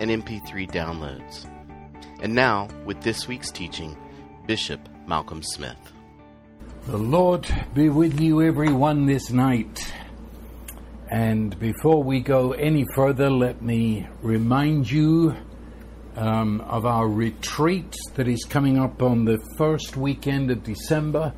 and MP3 downloads. And now, with this week's teaching, Bishop Malcolm Smith. The Lord be with you, everyone, this night. And before we go any further, let me remind you um, of our retreat that is coming up on the first weekend of December,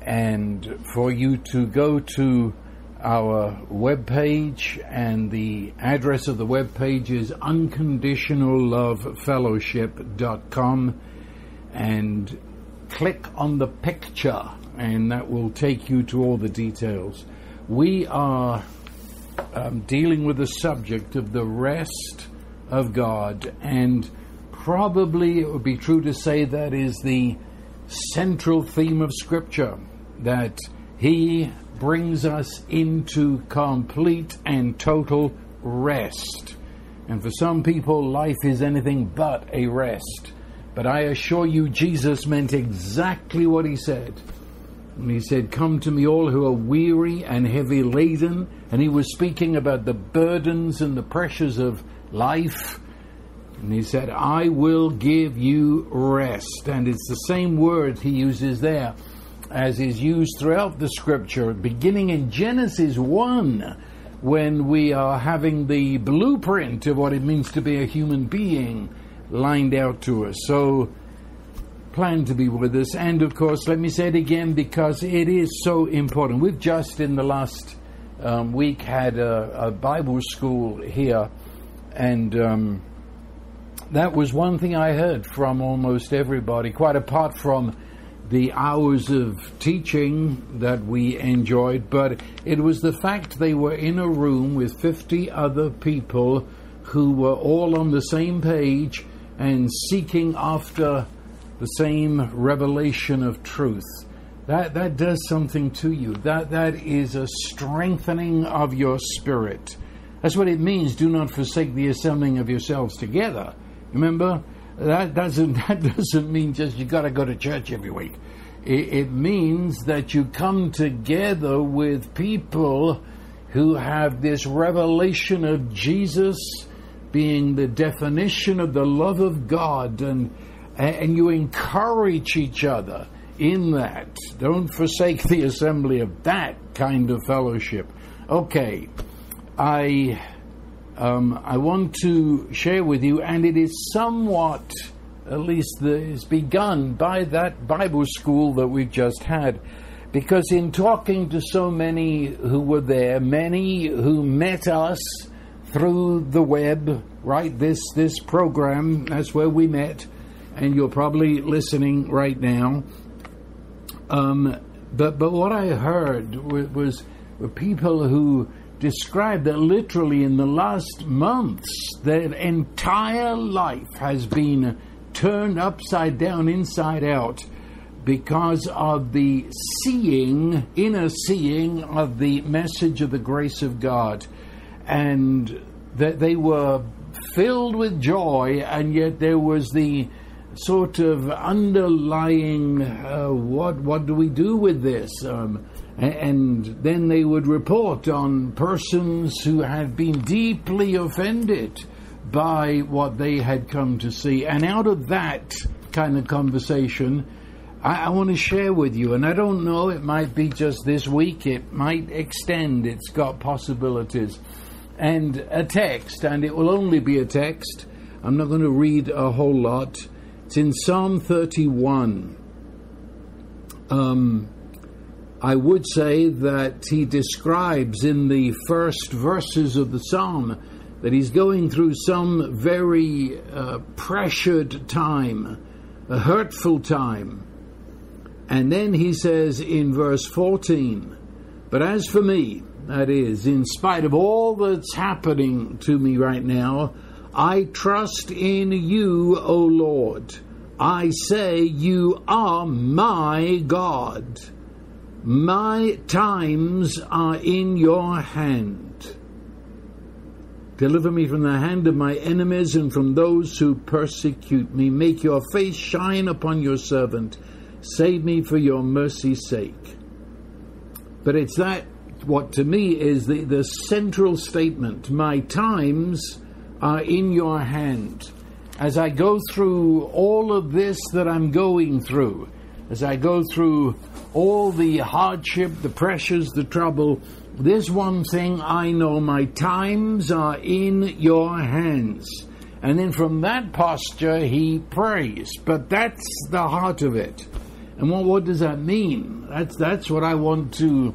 and for you to go to our webpage, and the address of the webpage is unconditionallovefellowship.com, and click on the picture, and that will take you to all the details. We are um, dealing with the subject of the rest of God, and probably it would be true to say that is the central theme of Scripture that He brings us into complete and total rest. And for some people, life is anything but a rest. But I assure you, Jesus meant exactly what He said. And He said, Come to me, all who are weary and heavy laden. And He was speaking about the burdens and the pressures of life. And He said, I will give you rest. And it's the same word He uses there as is used throughout the scripture, beginning in Genesis 1, when we are having the blueprint of what it means to be a human being lined out to us. So, plan to be with us. And of course, let me say it again because it is so important. We've just in the last um, week had a, a, Bible school here, and um, that was one thing I heard from almost everybody, quite apart from the hours of teaching that we enjoyed, but it was the fact they were in a room with 50 other people who were all on the same page and seeking after the same revelation of truth. That, that does something to you. That, that is a strengthening of your spirit. That's what it means. Do not forsake the assembling of yourselves together. Remember, that doesn't that doesn't mean just you got to go to church every week. It, it means that you come together with people who have this revelation of Jesus being the definition of the love of God, and and you encourage each other in that. Don't forsake the assembly of that kind of fellowship. Okay, I um, I want to share with you, and it is somewhat, at least, the, is begun by that Bible school that we've just had. Because in talking to so many who were there, many who met us through the web, right? This this program, that's where we met, and you're probably listening right now. Um, but but what I heard was, people who described that literally in the last months, their entire life has been turned upside down, inside out, because of the seeing, inner seeing of the message of the grace of God. And that they were filled with joy, and yet there was the sort of underlying uh, what what do we do with this? Um, and then they would report on persons who had been deeply offended by what they had come to see. And out of that kind of conversation, I, I want to share with you. And I don't know, it might be just this week, it might extend, it's got possibilities. And a text, and it will only be a text. I'm not going to read a whole lot. It's in Psalm 31. Um, I would say that he describes in the first verses of the psalm that he's going through some very uh, pressured time, a hurtful time. And then he says in verse 14, But as for me, that is, in spite of all that's happening to me right now, I trust in you, O Lord. I say, You are my God. My times are in your hand. Deliver me from the hand of my enemies and from those who persecute me. Make your face shine upon your servant. Save me for your mercy's sake. But it's that what to me is the, the central statement. My times are in your hand. As I go through all of this that I'm going through, as I go through all the hardship, the pressures, the trouble, there's one thing I know my times are in your hands. And then from that posture, he prays. But that's the heart of it. And what, what does that mean? That's, that's what I want to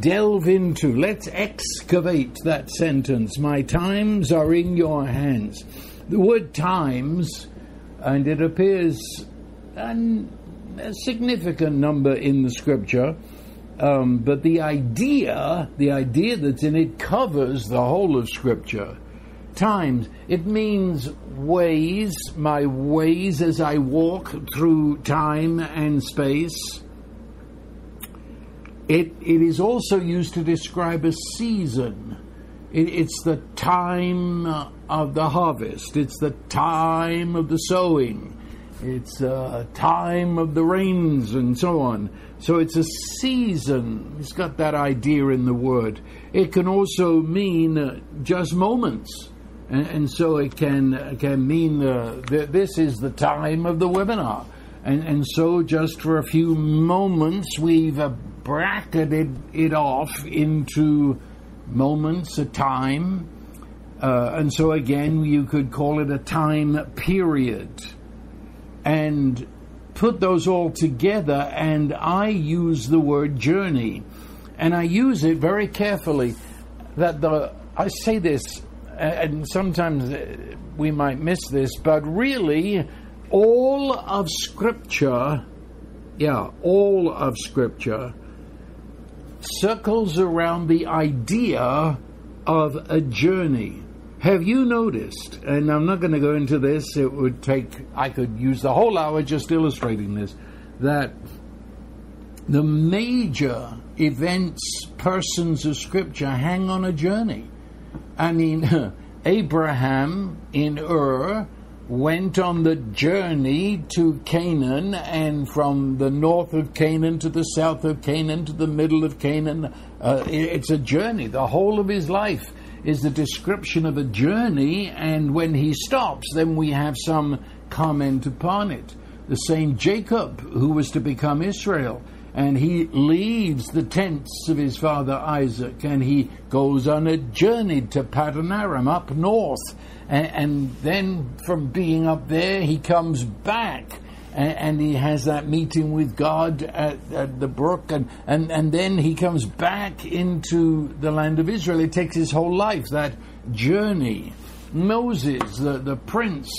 delve into. Let's excavate that sentence. My times are in your hands. The word times, and it appears an, a significant number in the scripture, um, but the idea, the idea that's in it covers the whole of scripture. Times, it means ways, my ways as I walk through time and space it, it is also used to describe a season. It, it's the time of the harvest. It's the time of the sowing. It's a time of the rains and so on. So it's a season. It's got that idea in the word. It can also mean just moments. And, and, so it can, can mean uh, th- this is the time of the webinar. And, and so just for a few moments, we've bracketed it off into moments, a time. Uh, and so again, you could call it a time period. And put those all together, and I use the word journey. And I use it very carefully. That the I say this, and sometimes uh, we might miss this, but really, all of Scripture, yeah, all of Scripture circles around the idea of a journey. Have you noticed, and I'm not going to go into this, it would take, I could use the whole hour just illustrating this, that the major events, persons of Scripture hang on a journey. I mean, Abraham in Ur went on the journey to Canaan, and from the north of Canaan to the south of Canaan to the middle of Canaan. Uh, it's a journey. The whole of his life is the description of a journey, and when he stops, then we have some comment upon it. The same Jacob, who was to become Israel, and he leaves the tents of his father Isaac, and he goes on a journey to Paddan Aram up north and, and then from being up there, he comes back and, and, he has that meeting with God at, at, the brook, and, and, and then he comes back into the land of Israel. It takes his whole life, that journey. Moses, the, the prince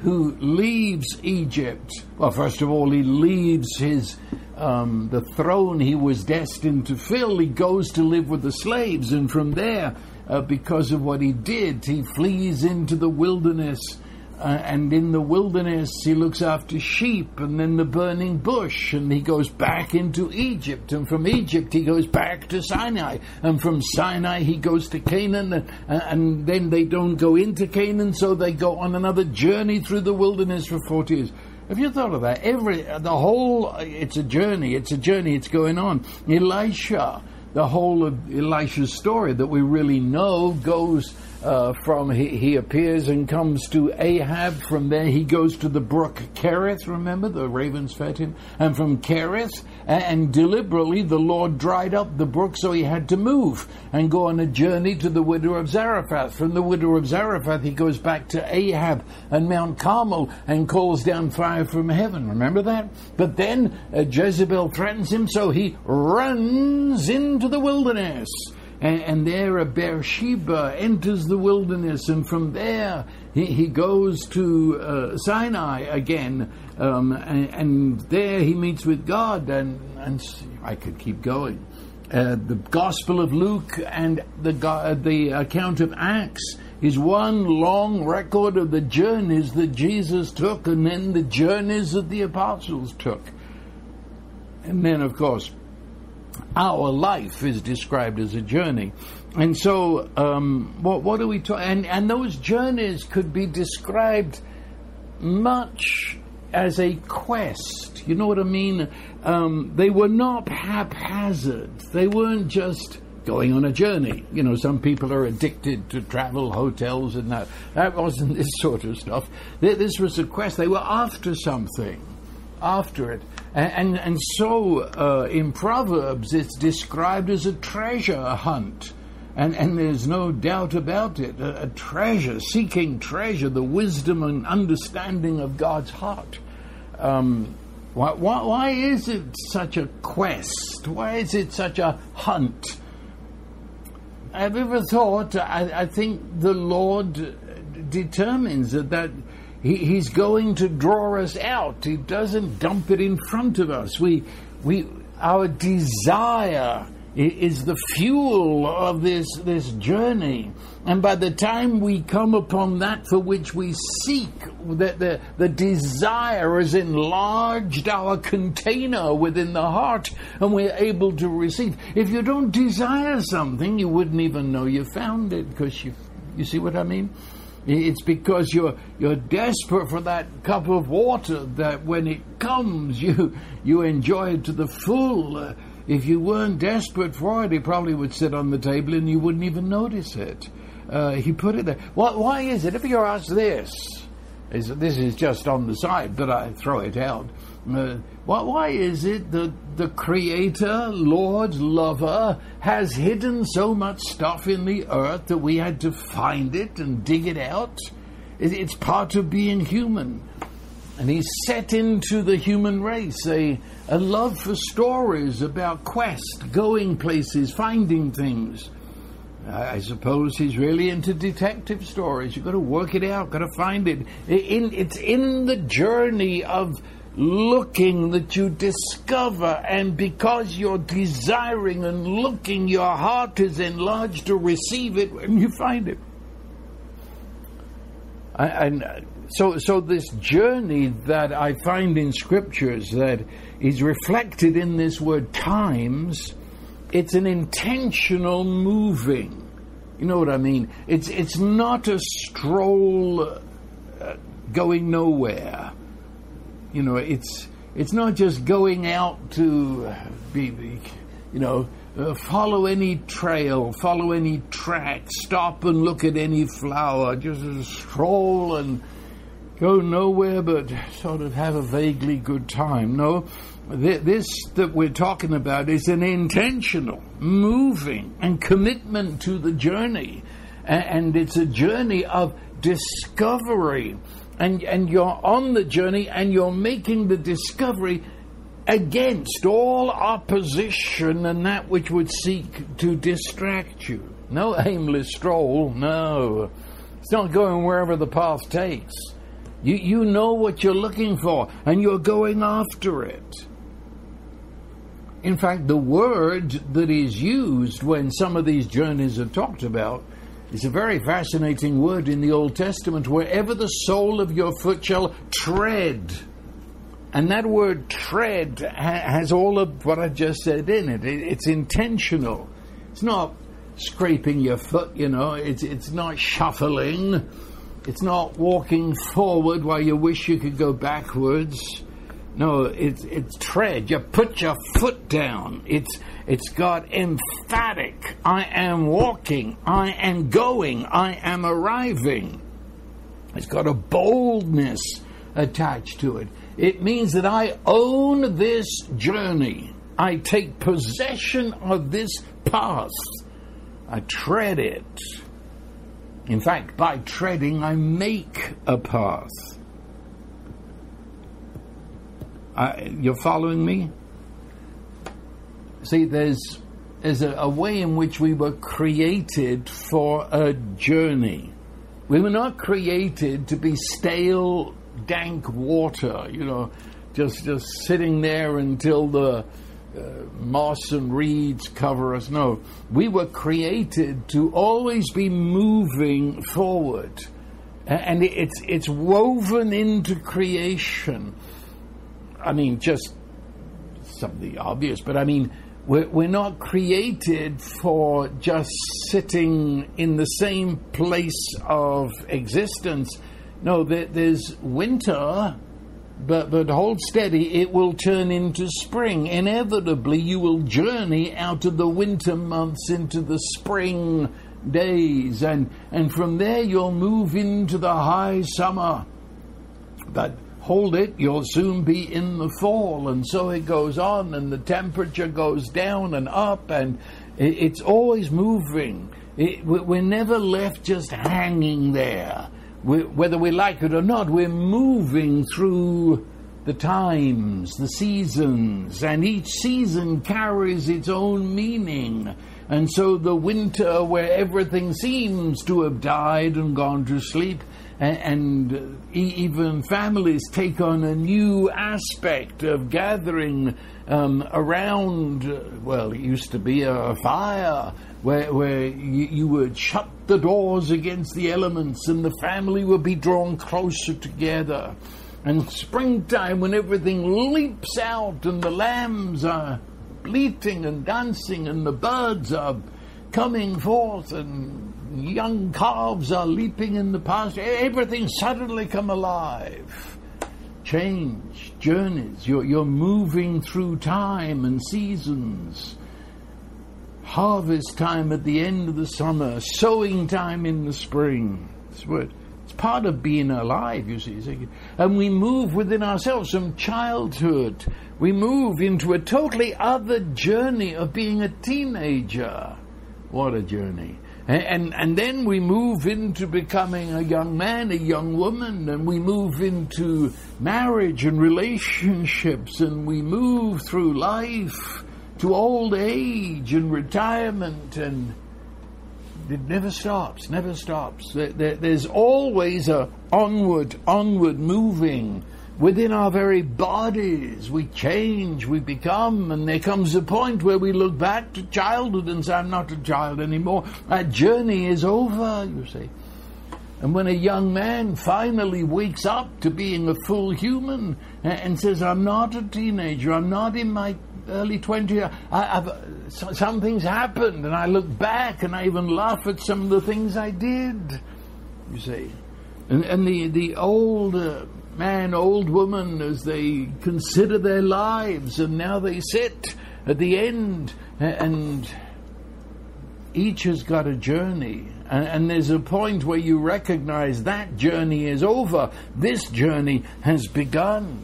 who leaves Egypt, well, first of all, he leaves his um, the throne he was destined to fill. He goes to live with the slaves, and from there uh, because of what he did. He flees into the wilderness, uh, and in the wilderness he looks after sheep, and then the burning bush, and he goes back into Egypt, and from Egypt he goes back to Sinai, and from Sinai he goes to Canaan, and, and then they don't go into Canaan, so they go on another journey through the wilderness for 40 years. Have you thought of that? Every the whole it's a journey. It's a journey. It's going on. Elisha the whole of Elisha's story that we really know goes uh, from he, he, appears and comes to Ahab. From there, he goes to the brook Kerith. Remember, the ravens fed him, and from Kerith, and, and deliberately the Lord dried up the brook, so he had to move and go on a journey to the widow of Zarephath. From the widow of Zarephath, he goes back to Ahab and Mount Carmel and calls down fire from heaven. Remember that? But then uh, Jezebel threatens him, so he runs into the wilderness and, and there a Beersheba enters the wilderness, and from there he, he goes to uh, Sinai again, um, and, and, there he meets with God, and, and I could keep going. Uh, the Gospel of Luke and the, uh, the account of Acts is one long record of the journeys that Jesus took and then the journeys that the apostles took. And then, of course, our life is described as a journey. And so, um, what, what are we talking? And, and those journeys could be described much as a quest. You know what I mean? Um, they were not haphazard. They weren't just going on a journey. You know, some people are addicted to travel, hotels, and that. That wasn't this sort of stuff. This was a quest. They were after something, after it. And, and, and so uh, in Proverbs, it's described as a treasure hunt. And, and there's no doubt about it a, a treasure, seeking treasure, the wisdom and understanding of God's heart. Um, why, why, why is it such a quest? Why is it such a hunt? Have you ever thought? I, I think the Lord determines that, that he, He's going to draw us out. He doesn't dump it in front of us. We, we, our desire is the fuel of this, this journey. And by the time we come upon that for which we seek, the, the, the desire has enlarged our container within the heart and we're able to receive. If you don't desire something, you wouldn't even know you found it because you, you see what I mean? It's because you're you're desperate for that cup of water that when it comes you you enjoy it to the full. If you weren't desperate for it, it probably would sit on the table and you wouldn't even notice it. Uh, he put it there. Why, why is it? If you're asked this, is this is just on the side, but I throw it out. Uh, why, is it that the Creator, Lord, Lover, has hidden so much stuff in the earth that we had to find it and dig it out? It, it's part of being human. And He's set into the human race a, a love for stories about quest, going places, finding things. I suppose he's really into detective stories. You've got to work it out, got to find it. In, it's in the journey of looking that you discover, and because you're desiring and looking, your heart is enlarged to receive it when you find it. And so, so this journey that I find in scriptures that is reflected in this word times, it's an intentional moving. You know what I mean? It's it's not a stroll uh, going nowhere you know, it's it's not just going out to be, you know, uh, follow any trail, follow any track, stop and look at any flower, just stroll and go nowhere but sort of have a vaguely good time. No, this that we're talking about is an intentional, moving, and commitment to the journey. And it's a journey of discovery and, and you're on the journey and you're making the discovery against all opposition and that which would seek to distract you. No aimless stroll, no. It's not going wherever the path takes. You, you know what you're looking for and you're going after it. In fact, the word that is used when some of these journeys are talked about it's a very fascinating word in the Old Testament. Wherever the sole of your foot shall tread. And that word tread ha- has all of what I just said in it. it. It's intentional. It's not scraping your foot, you know. It's, it's not shuffling. It's not walking forward while you wish you could go backwards. No, it's, it's tread. You put your foot down. It's it's got emphatic. I am walking. I am going. I am arriving. It's got a boldness attached to it. It means that I own this journey. I take possession of this path. I tread it. In fact, by treading, I make a path. You're following me? See, there's, there's a, a way in which we were created for a journey. We were not created to be stale, dank water, you know, just, just sitting there until the, uh, moss and reeds cover us. No, we were created to always be moving forward. And it's, it's woven into creation. I mean, just some of the obvious, but I mean, we're, we're not created for just sitting in the same place of existence. No, there, there's winter but, but hold steady, it will turn into spring. Inevitably, you will journey out of the winter months into the spring days, and, and from there you'll move into the high summer. But hold it, you'll soon be in the fall, and so it goes on, and the temperature goes down and up, and it's always moving. It, we're never left just hanging there we, whether we like it or not, we're moving through the times, the seasons, and each season carries its own meaning. And so the winter, where everything seems to have died and gone to sleep, and, even families take on a new aspect of gathering um, around, uh, well, it used to be a fire where, where you, you, would shut the doors against the elements and the family would be drawn closer together. And springtime, when everything leaps out and the lambs are bleating and dancing and the birds are coming forth and young calves are leaping in the pasture, everything suddenly come alive change, journeys. You're, you're moving through time and seasons. Harvest time at the end of the summer, sowing time in the spring. It's, it's part of being alive, you see. And we move within ourselves from childhood. We move into a totally other journey of being a teenager. What a journey. And, and then we move into becoming a young man, a young woman, and we move into marriage and relationships, and we move through life to old age and retirement, and it never stops, never stops. There, there, there's always a onward, onward moving within our very bodies. We change, we become, and there comes a point where we look back to childhood and say, I'm not a child anymore. That journey is over, you see. And when a young man finally wakes up to being a full human and says, I'm not a teenager, I'm not in my early 20s, some things happened, and I look back and I even laugh at some of the things I did, you see. And, and the, the old uh, man, old woman, as they consider their lives, and now they sit at the end, and each has got a journey. And, and, there's a point where you recognize that journey is over. This journey has begun.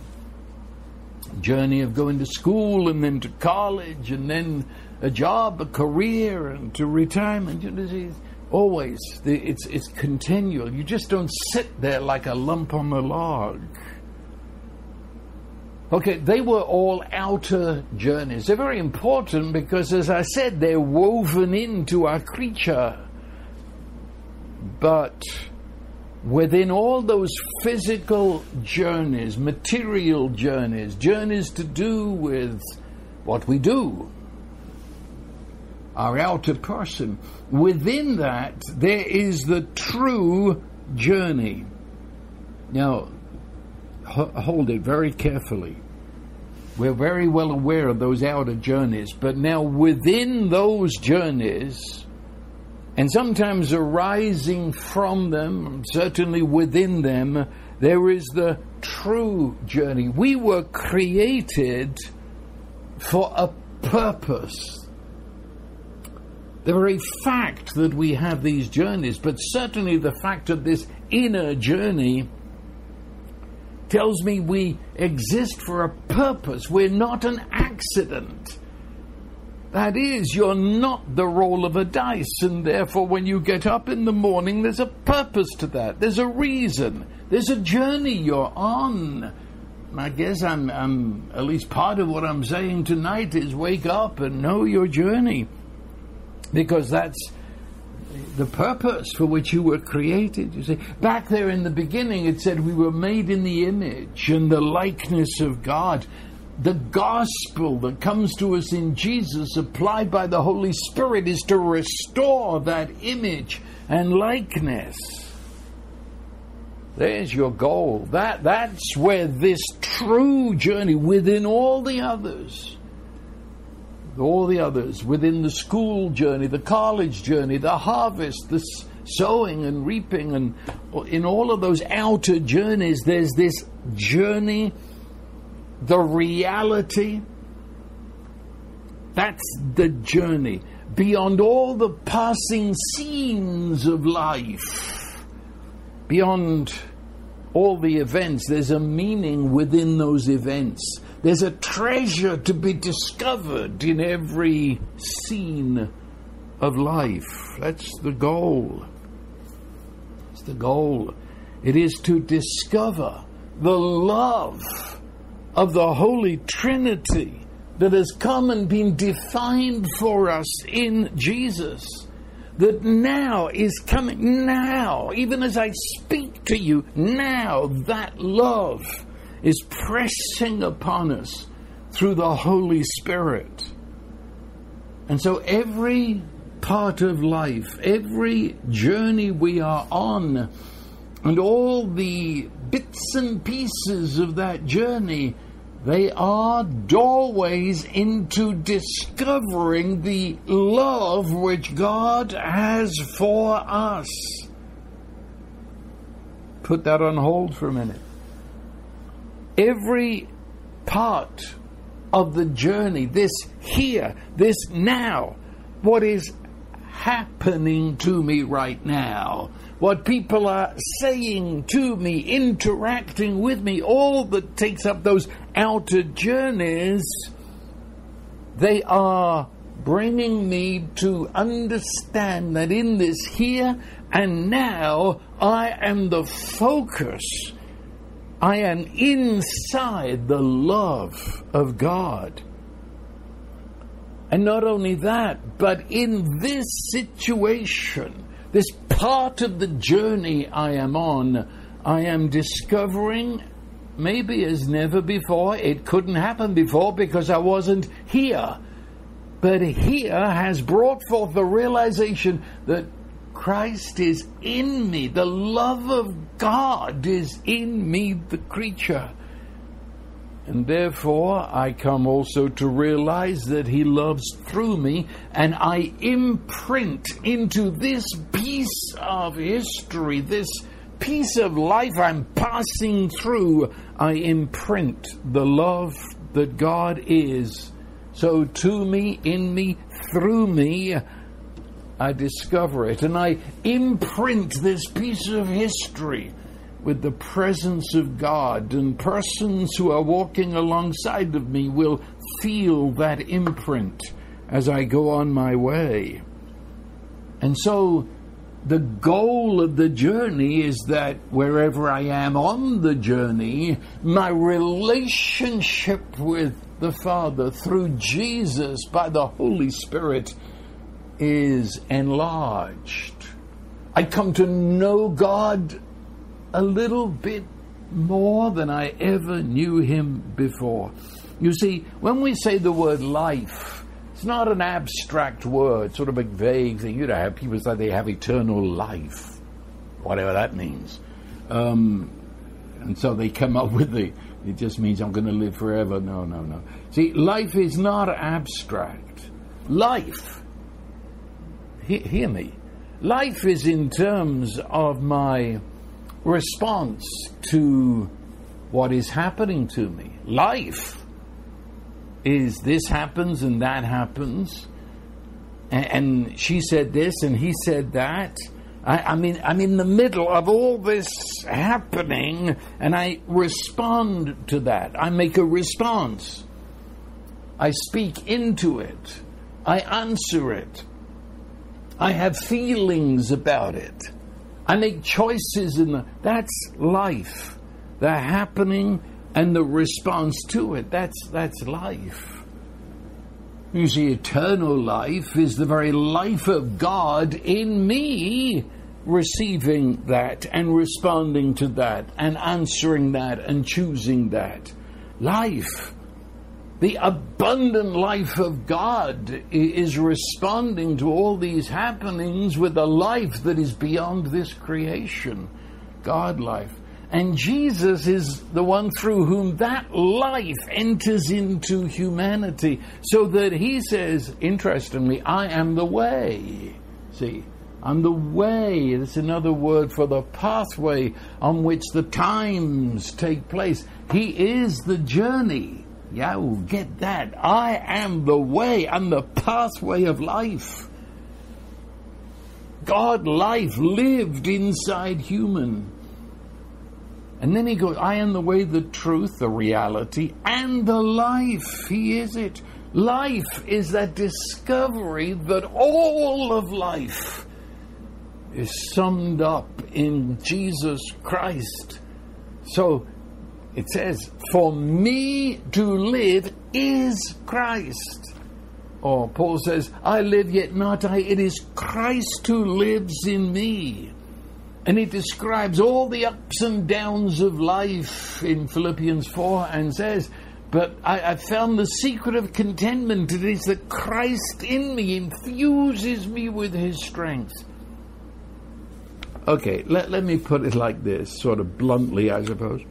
Journey of going to school and then to college and then a job, a career, and to retirement. You know, always it's it's continual. You just don't sit there like a lump on the log. Okay, they were all outer journeys. They're very important because, as I said, they're woven into our creature. But within all those physical journeys, material journeys, journeys to do with what we do, our outer person. Within that, there is the true journey. Now, hold it very carefully. We're very well aware of those outer journeys, but now within those journeys, and sometimes arising from them, certainly within them, there is the true journey. We were created for a purpose the very fact that we have these journeys, but certainly the fact of this inner journey, tells me we exist for a purpose. We're not an accident. That is, you're not the roll of a dice, and therefore, when you get up in the morning, there's a purpose to that. There's a reason. There's a journey you're on. I guess I'm, I'm, at least part of what I'm saying tonight is wake up and know your journey because that's the purpose for which you were created. You see, back there in the beginning, it said we were made in the image and the likeness of God. the gospel that comes to us in Jesus, applied by the Holy Spirit, is to restore that image and likeness. There's your goal. That, that's where this true journey, within all the others, all the others, within the school journey, the college journey, the harvest, the sowing and reaping, and in all of those outer journeys, there's this journey, the reality. That's the journey beyond all the passing scenes of life, beyond all the events. There's a meaning within those events. There's a treasure to be discovered in every scene of life. That's the goal. It's the goal. It is to discover the love of the Holy Trinity that has come and been defined for us in Jesus that now is coming, now, even as I speak to you, now that love is pressing upon us through the Holy Spirit. And so every part of life, every journey we are on, and all the bits and pieces of that journey they are doorways into discovering the love which God has for us. Put that on hold for a minute. Every part of the journey, this here, this now, what is happening to me right now, what people are saying to me, interacting with me, all that takes up those outer journeys, they are bringing me to understand that in this here and now, I am the focus. I am inside the love of God. And not only that, but in this situation, this part of the journey I am on, I am discovering, maybe as never before, it couldn't happen before because I wasn't here. But here has brought forth the realization that Christ is in me, the love of God is in me, the creature. And therefore, I come also to realize that He loves through me, and I imprint into this piece of history, this piece of life I'm passing through, I imprint the love that God is. So to me, in me, through me, I discover it, and I imprint this piece of history with the presence of God, and persons who are walking alongside of me will feel that imprint as I go on my way. And so, the goal of the journey is that wherever I am on the journey, my relationship with the Father through Jesus by the Holy Spirit is enlarged. I come to know God a little bit more than I ever knew him before. You see, when we say the word life, it's not an abstract word, sort of a vague thing. You know, have people say they have eternal life, whatever that means. Um, and so they come up with the, it just means I'm going to live forever. No, no, no. See, life is not abstract. Life, he, hear me, life is in terms of my response to what is happening to me. Life is this happens and that happens, and, and she said this and he said that. I, I, mean, I'm in the middle of all this happening, and I respond to that. I make a response. I speak into it. I answer it. I have feelings about it. I make choices in the. That's life. The happening and the response to it. That's that's life. You see, eternal life is the very life of God in me, receiving that and responding to that and answering that and choosing that. Life. The abundant life of God is responding to all these happenings with a life that is beyond this creation. God life. And Jesus is the one through whom that life enters into humanity. So that he says, interestingly, I am the way. See, I'm the way. It's another word for the pathway on which the times take place. He is the journey. Yeah, get that. I am the way. I'm the pathway of life. God life lived inside human. And then he goes, I am the way, the truth, the reality, and the life. He is it. Life is that discovery that all of life is summed up in Jesus Christ. So it says, For me to live is Christ. Or Paul says, I live yet not I, it is Christ who lives in me. And he describes all the ups and downs of life in Philippians 4 and says, But I, I found the secret of contentment. It is that Christ in me infuses me with his strength. Okay, let, let me put it like this, sort of bluntly, I suppose.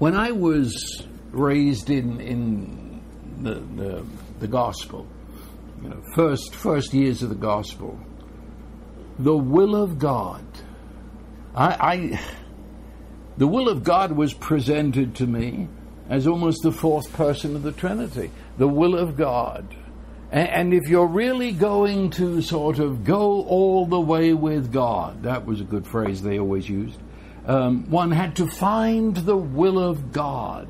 When I was raised in, in the, the, the gospel, you know, first, first years of the gospel, the will of God. I, I, the will of God was presented to me as almost the fourth person of the Trinity. The will of God. And, and if you're really going to sort of go all the way with God, that was a good phrase they always used, um, one had to find the will of God.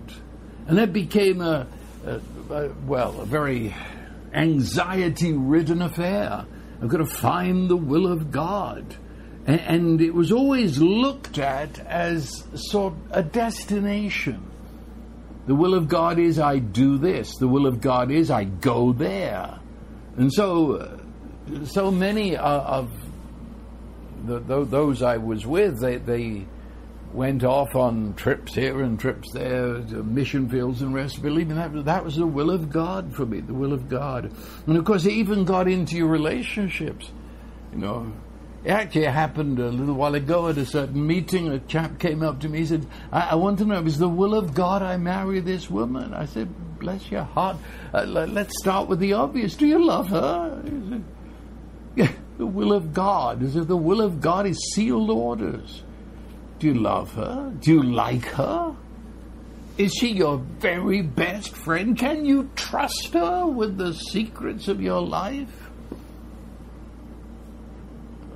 And that became a, a, a well, a very anxiety ridden affair. I've got to find the will of God. And, and it was always looked at as sort of a destination. The will of God is I do this. The will of God is I go there. And so, so many of the, those I was with, they, they went off on trips here and trips there, mission fields and rest. Believe me, that, that was the will of God for me, the will of God. And of course, it even got into your relationships. You know, it actually happened a little while ago at a certain meeting. A chap came up to me. He said, I, I want to know, is the will of God I marry this woman? I said, bless your heart. Uh, let's start with the obvious. Do you love her? Said, yeah, the will of God. As if the will of God is sealed orders. Do you love her? Do you like her? Is she your very best friend? Can you trust her with the secrets of your life?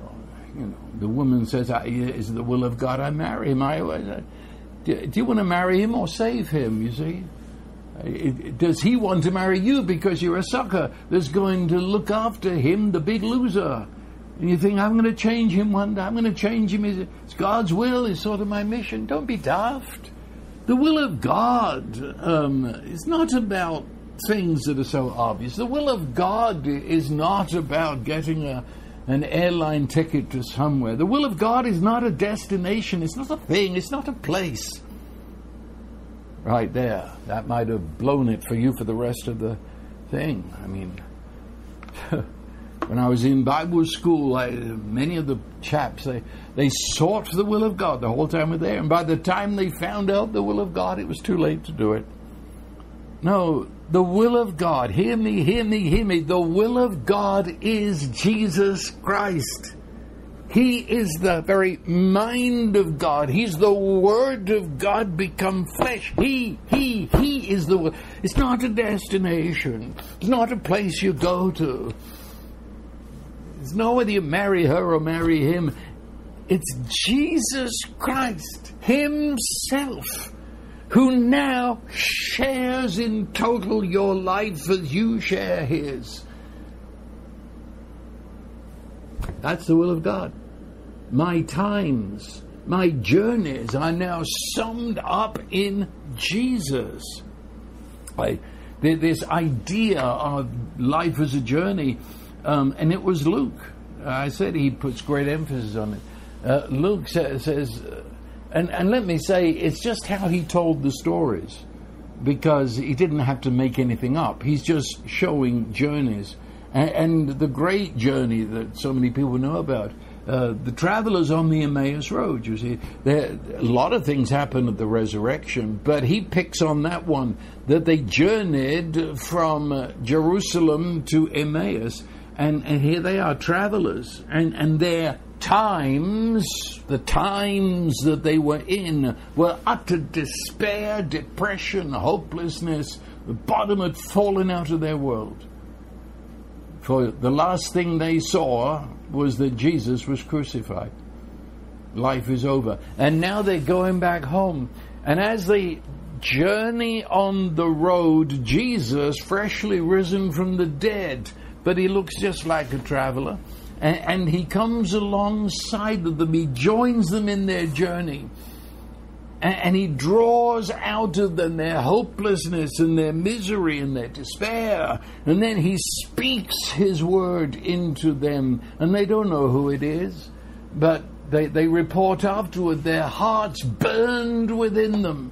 Oh, you know, the woman says, "Is the will of God I marry him?" I, uh, do, do you want to marry him or save him? You see, uh, does he want to marry you because you're a sucker that's going to look after him, the big loser? And you think, I'm going to change him one day, I'm going to change him. It's God's will, is sort of my mission. Don't be daft. The will of God um, is not about things that are so obvious. The will of God is not about getting a, an airline ticket to somewhere. The will of God is not a destination, it's not a thing, it's not a place. Right there. That might have blown it for you for the rest of the thing. I mean, when I was in Bible school, I, many of the chaps they they sought the will of God the whole time we were there, and by the time they found out the will of God, it was too late to do it. No, the will of God. Hear me, hear me, hear me. The will of God is Jesus Christ. He is the very mind of God. He's the Word of God become flesh. He, He, He is the. It's not a destination. It's not a place you go to. It's not whether you marry her or marry him. It's Jesus Christ Himself who now shares in total your life as you share His. That's the will of God. My times, my journeys are now summed up in Jesus. I, this idea of life as a journey um, and it was Luke. I said he puts great emphasis on it. Uh, Luke sa- says, uh, and, and let me say, it's just how he told the stories. because he didn't have to make anything up. He's just showing journeys. And, and the great journey that so many people know about, uh, the travelers on the Emmaus Road, you see, there, a lot of things happen at the resurrection, but he picks on that one that they journeyed from uh, Jerusalem to Emmaus. And, and here they are, travelers, and, and their times, the times that they were in, were utter despair, depression, hopelessness. The bottom had fallen out of their world. For the last thing they saw was that Jesus was crucified. Life is over. And now they're going back home. And as they journey on the road, Jesus, freshly risen from the dead, but he looks just like a traveler, and, and he comes alongside of them, he joins them in their journey and, he draws out of them their hopelessness and their misery and their despair. And then he speaks his word into them, and they don't know who it is, but they, they report afterward their hearts burned within them.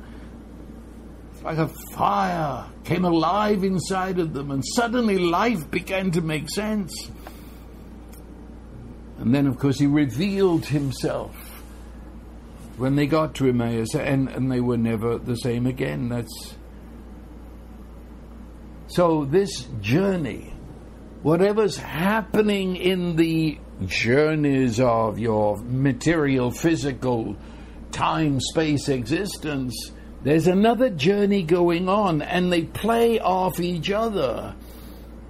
Like a fire came alive inside of them, and suddenly life began to make sense. And then, of course, he revealed himself when they got to Emmaus, and, and they were never the same again. That's so this journey, whatever's happening in the journeys of your material, physical, time, space existence, there's another journey going on, and they play off each other.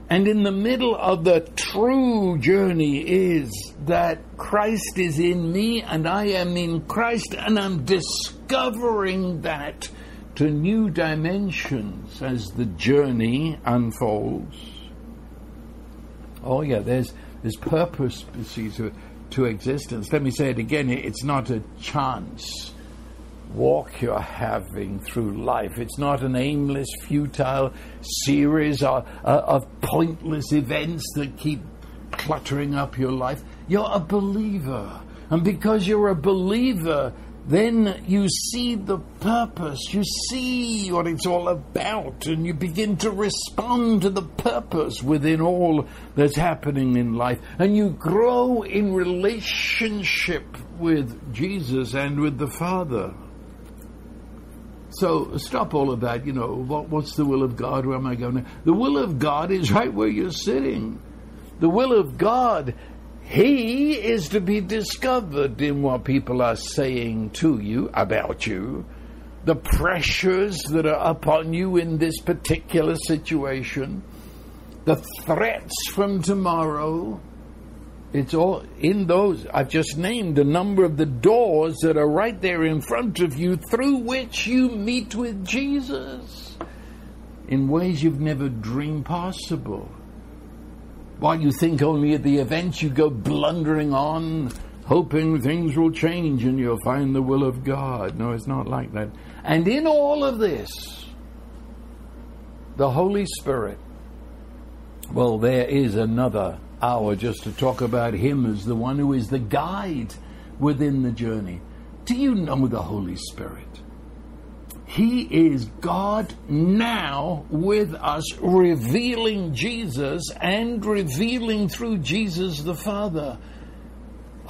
And in the middle of the true journey is that Christ is in me and I am in Christ, and I'm discovering that to new dimensions as the journey unfolds. Oh, yeah, there's, there's purpose to, to existence. Let me say it again it's not a chance walk you're having through life. It's not an aimless, futile series of, uh, of pointless events that keep cluttering up your life. You're a believer. And because you're a believer, then you see the purpose, you see what it's all about, and you begin to respond to the purpose within all that's happening in life. And you grow in relationship with Jesus and with the Father. So stop all of that. You know, what, what's the will of God? Where am I going? The will of God is right where you're sitting. The will of God, He is to be discovered in what people are saying to you about you, the pressures that are upon you in this particular situation, the threats from tomorrow it's all in those. I've just named a number of the doors that are right there in front of you through which you meet with Jesus in ways you've never dreamed possible. While you think only at the events, you go blundering on, hoping things will change and you'll find the will of God. No, it's not like that. And in all of this, the Holy Spirit, well, there is another hour just to talk about Him as the one who is the guide within the journey. Do you know the Holy Spirit? He is God now with us, revealing Jesus and revealing through Jesus the Father.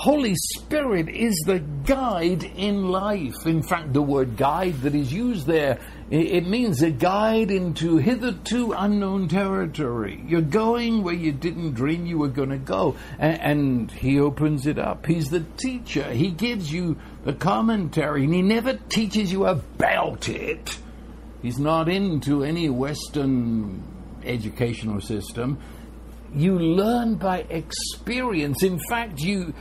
Holy Spirit is the guide in life. In fact, the word guide that is used there, it means a guide into hitherto unknown territory. You're going where you didn't dream you were going to go. And, he opens it up. He's the teacher. He gives you the commentary, and he never teaches you about it. He's not into any Western educational system. You learn by experience. In fact, you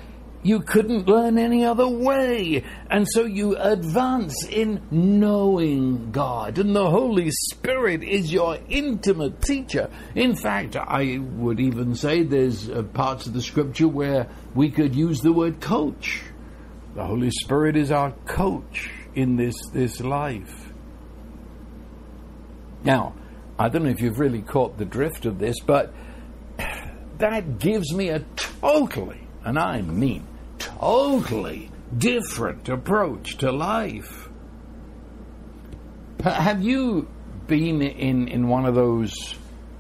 you couldn't learn any other way. And so you advance in knowing God. And the Holy Spirit is your intimate teacher. In fact, I would even say there's uh, parts of the scripture where we could use the word coach. The Holy Spirit is our coach in this, this life. Now, I don't know if you've really caught the drift of this, but that gives me a totally, and I mean totally different approach to life. Have you been in, in one of those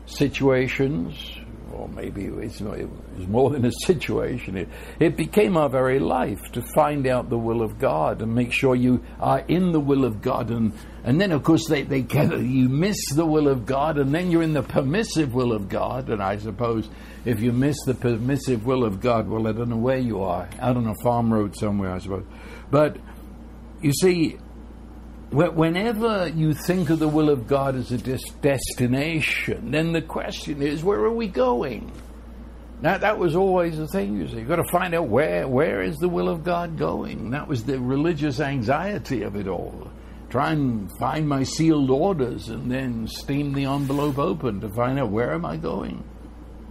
situations, or maybe it's, it was more than a situation. It, it became our very life to find out the will of God and make sure you are in the will of God. And, and then, of course, they, they get, you miss the will of God, and then you're in the permissive will of God. And I suppose if you miss the permissive will of God, well, I don't know where you are, out on a farm road somewhere, I suppose. But you see, whenever you think of the will of God as a destination, then the question is, where are we going? Now, that was always the thing, you see. You've got to find out where, where is the will of God going. That was the religious anxiety of it all. Try and find my sealed orders and then steam the envelope open to find out where am I going?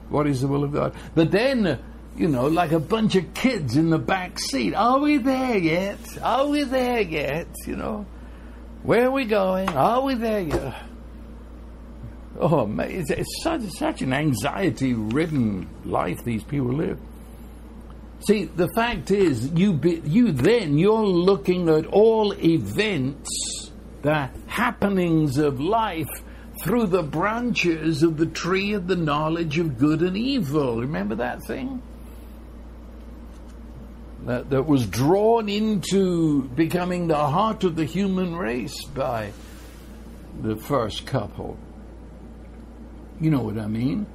What is the will of God? But then, you know, like a bunch of kids in the back seat. Are we there yet? Are we there yet? You know? Where are we going? Are we there yet? Oh, it's, it's such, such an anxiety ridden life these people live. See, the fact is, you, be, you then, you're looking at all events, the happenings of life, through the branches of the tree of the knowledge of good and evil. Remember that thing? That, that was drawn into becoming the heart of the human race by the first couple. You know what I mean?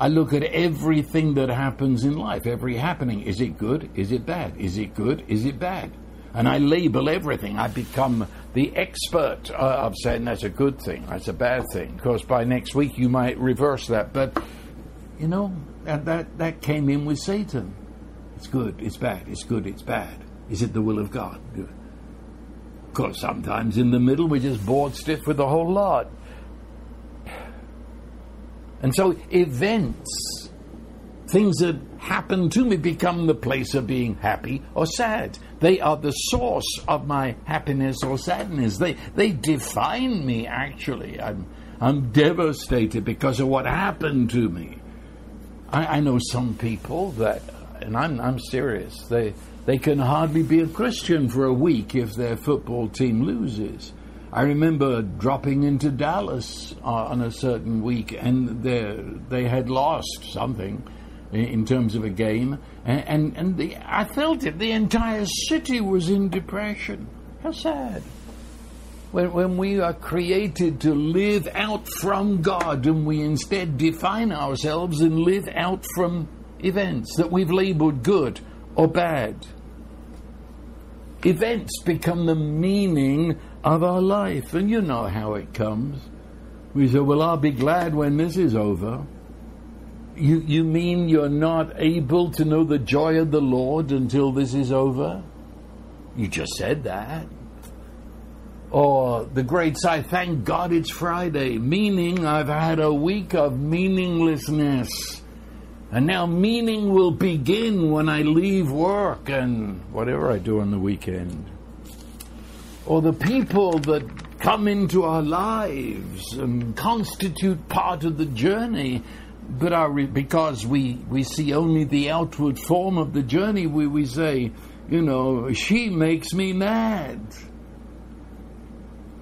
I look at everything that happens in life, every happening. Is it good? Is it bad? Is it good? Is it bad? And I label everything. I become the expert uh, of saying that's a good thing, that's a bad thing. Of course, by next week you might reverse that. But, you know, that, that, that came in with Satan. It's good, it's bad, it's good, it's bad. Is it the will of God? Good. Of course, sometimes in the middle we're just bored stiff with the whole lot. And so events, things that happen to me, become the place of being happy or sad. They are the source of my happiness or sadness. They, they define me, actually. I'm, I'm devastated because of what happened to me. I, I know some people that and I'm, I'm serious. They, they can hardly be a Christian for a week if their football team loses. I remember dropping into Dallas uh, on a certain week, and they had lost something in, in, terms of a game, and, and, and the, I felt it. The entire city was in depression. How sad. When, when we are created to live out from God and we instead define ourselves and live out from events that we've labeled good or bad. Events become the meaning of our life, and you know how it comes. We say, Well, I'll be glad when this is over. You, you mean you're not able to know the joy of the Lord until this is over? You just said that. Or the great sigh, thank God it's Friday, meaning I've had a week of meaninglessness. And now meaning will begin when I leave work and whatever I do on the weekend. Or the people that come into our lives and constitute part of the journey, but are re- because we, we see only the outward form of the journey, we, we say, you know, she makes me mad.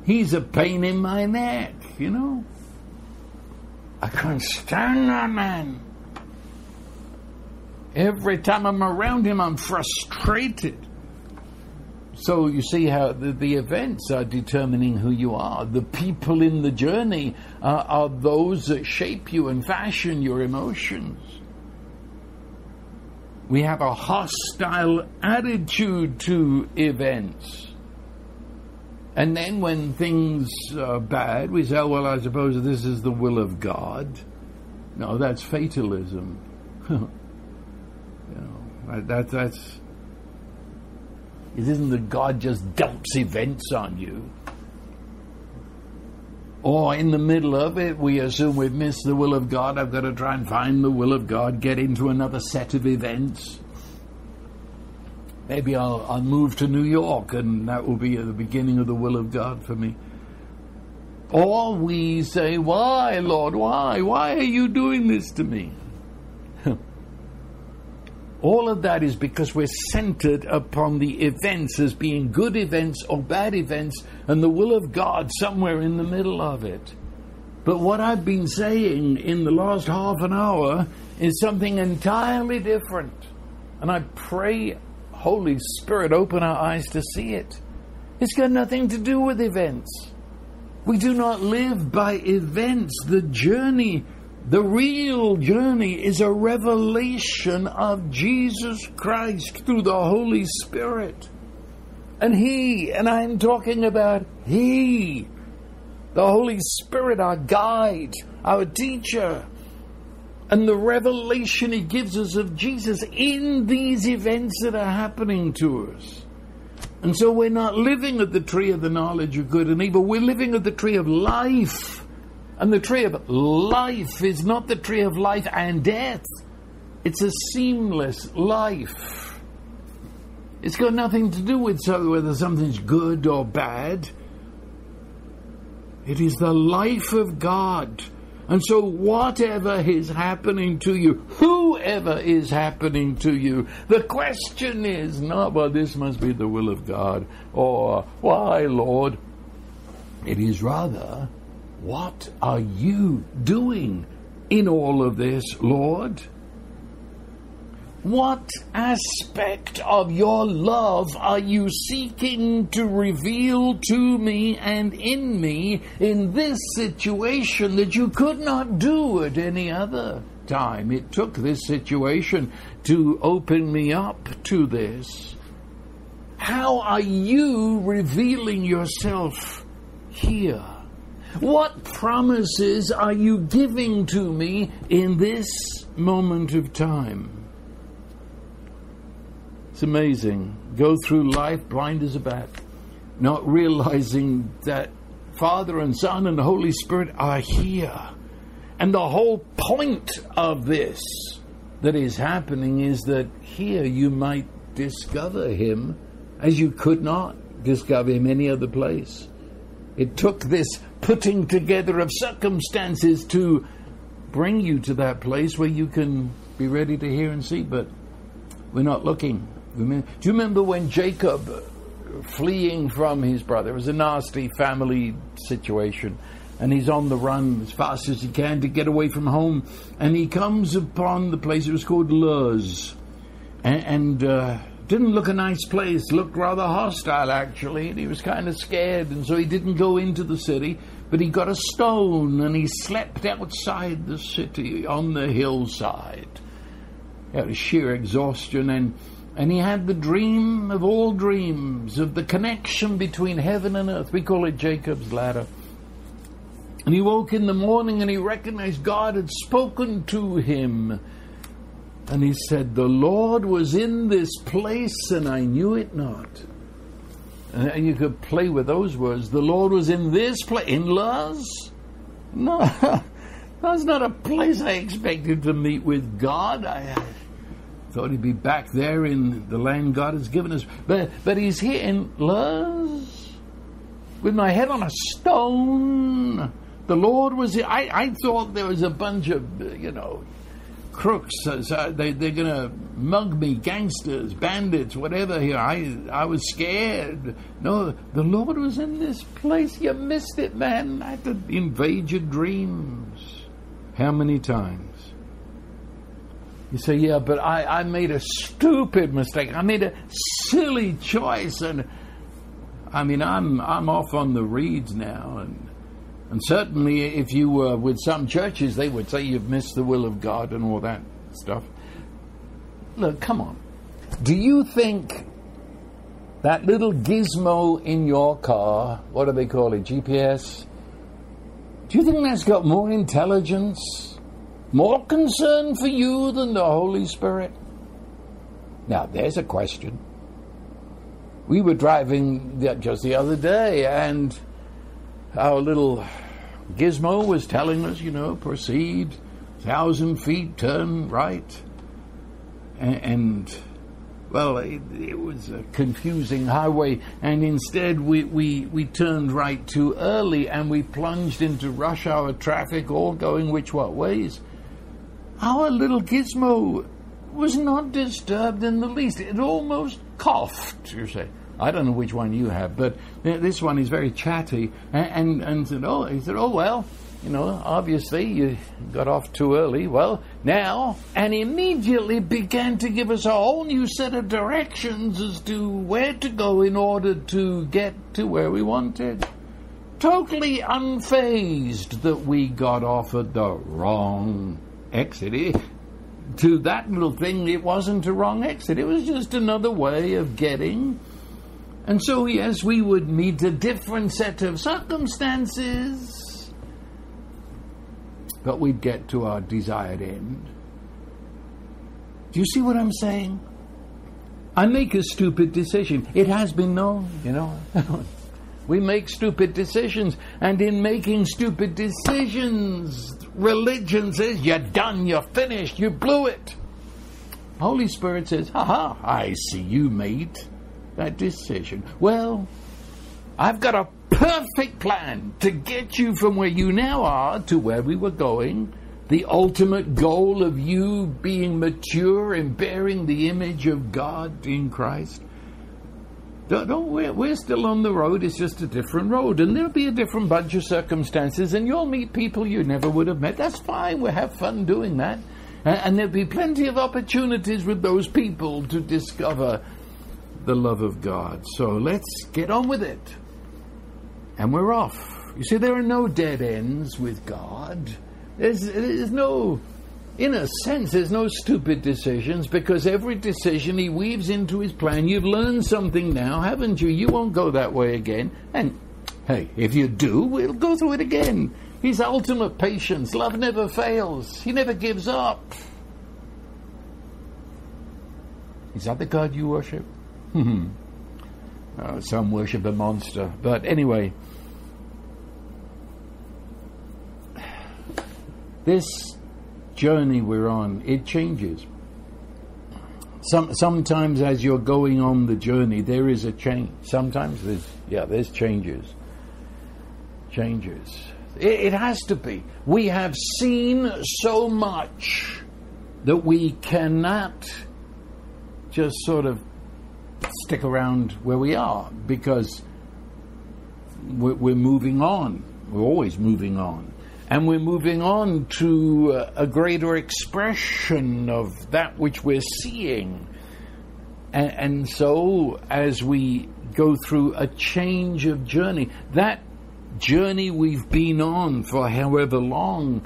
He's a pain in my neck, you know. I can't stand that man. Every time I'm around him, I'm frustrated. So you see how the, the, events are determining who you are. The people in the journey uh, are those that shape you and fashion your emotions. We have a hostile attitude to events. And then when things are bad, we say, oh, well, I suppose this is the will of God. No, that's fatalism. That, that's. It isn't that God just dumps events on you. Or in the middle of it, we assume we've missed the will of God. I've got to try and find the will of God, get into another set of events. Maybe I'll, I'll move to New York and that will be the beginning of the will of God for me. Or we say, Why, Lord, why? Why are you doing this to me? All of that is because we're centered upon the events as being good events or bad events, and the will of God somewhere in the middle of it. But what I've been saying in the last half an hour is something entirely different. And I pray, Holy Spirit, open our eyes to see it. It's got nothing to do with events. We do not live by events. The journey, the real journey, is a revelation of Jesus Christ through the Holy Spirit. And He, and I'm talking about He, the Holy Spirit, our guide, our teacher, and the revelation He gives us of Jesus in these events that are happening to us. And so we're not living at the tree of the knowledge of good and evil, we're living at the tree of life. And the tree of life is not the tree of life and death, it's a seamless life. It's got nothing to do with whether something's good or bad. It is the life of God. And so, whatever is happening to you, whoever is happening to you, the question is not, well, this must be the will of God, or why, Lord? It is rather, what are you doing in all of this, Lord? What aspect of your love are you seeking to reveal to me and in me in this situation that you could not do at any other time? It took this situation to open me up to this. How are you revealing yourself here? What promises are you giving to me in this moment of time? It's amazing. Go through life blind as a bat, not realizing that Father and Son and the Holy Spirit are here. And the whole point of this that is happening is that here you might discover Him as you could not discover Him any other place. It took this putting together of circumstances to bring you to that place where you can be ready to hear and see, but we're not looking. Do you remember when Jacob, uh, fleeing from his brother, it was a nasty family situation, and he's on the run as fast as he can to get away from home, and he comes upon the place, it was called Luz, and, and uh, didn't look a nice place, looked rather hostile actually, and he was kind of scared, and so he didn't go into the city, but he got a stone and he slept outside the city on the hillside. Out of sheer exhaustion, and and he had the dream of all dreams, of the connection between heaven and earth. We call it Jacob's ladder. And he woke in the morning and he recognized God had spoken to him. And he said, The Lord was in this place and I knew it not. And you could play with those words. The Lord was in this place. In Luz? No, that's not a place I expected to meet with God. I, Thought he'd be back there in the land God has given us. But, but he's here in Luz with my head on a stone. The Lord was here. I, I thought there was a bunch of, you know, crooks. So they, they're going to mug me, gangsters, bandits, whatever here. I, I was scared. No, the Lord was in this place. You missed it, man. I had to invade your dreams. How many times? You say, yeah, but I, I made a stupid mistake. I made a silly choice. And I mean, I'm, I'm off on the reeds now. And, and certainly, if you were with some churches, they would say you've missed the will of God and all that stuff. Look, come on. Do you think that little gizmo in your car, what do they call it, GPS? Do you think that's got more intelligence more concern for you than the Holy Spirit? Now, there's a question. We were driving just the other day, and our little gizmo was telling us, you know, proceed, thousand feet, turn right. And, and well, it, it, was a confusing highway, and instead we, we, we turned right too early and we plunged into rush hour traffic, all going which what ways? Our little gizmo was not disturbed in the least. It almost coughed, you say. I don't know which one you have, but this one is very chatty. And, and, and said, oh, he said, oh, well, you know, obviously you got off too early. Well, now, and immediately began to give us a whole new set of directions as to where to go in order to get to where we wanted. Totally unfazed that we got off at the wrong exit. to that little thing, it wasn't a wrong exit. It was just another way of getting. And so, yes, we would meet a different set of circumstances but we'd get to our desired end. Do you see what I'm saying? I make a stupid decision. It has been known, you know. we make stupid decisions, and in making stupid decisions, religion says, You're done, you're finished, you blew it. Holy Spirit says, Ha ha, I see you made that decision. Well, I've got a perfect plan to get you from where you now are to where we were going. The ultimate goal of you being mature and bearing the image of God in Christ. Don't, don't, we're, we're still on the road, it's just a different road, and there'll be a different bunch of circumstances, and you'll meet people you never would have met. That's fine, we'll have fun doing that. And, and there'll be plenty of opportunities with those people to discover the love of God. So let's get on with it and we're off. You see, there are no dead ends with God. There's, there's no, in a sense, there's no stupid decisions because every decision he weaves into his plan. You've learned something now, haven't you? You won't go that way again. And hey, if you do, we'll go through it again. His ultimate patience. Love never fails, he never gives up. Is that the God you worship? Uh, some worship a monster. But anyway, this journey we're on, it changes. Some, sometimes as you're going on the journey, there is a change. Sometimes there's, yeah, there's changes. Changes. It, it has to be. We have seen so much that we cannot just sort of stick around where we are because we're, we're moving on. We're always moving on and we're moving on to uh, a greater expression of that which we're seeing. And, and, so, as we go through a change of journey, that journey we've been on for however long,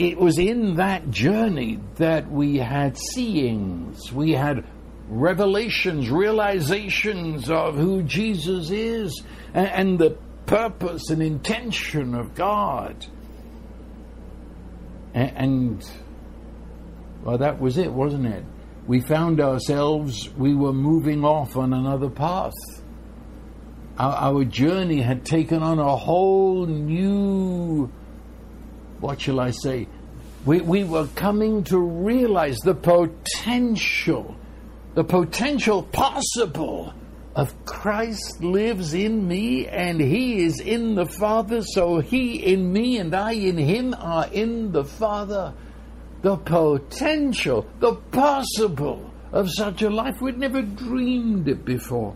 it was in that journey that we had seeings, we had revelations, realizations of who Jesus is, and, and the purpose and intention of God. And, and, well, that was it, wasn't it? We found ourselves, we were moving off on another path. Our, our journey had taken on a whole new, what shall I say? We, we were coming to realize the potential, the potential possible of Christ lives in me and he is in the Father, so he in me and I in him are in the Father. The potential, the possible of such a life, we'd never dreamed it before.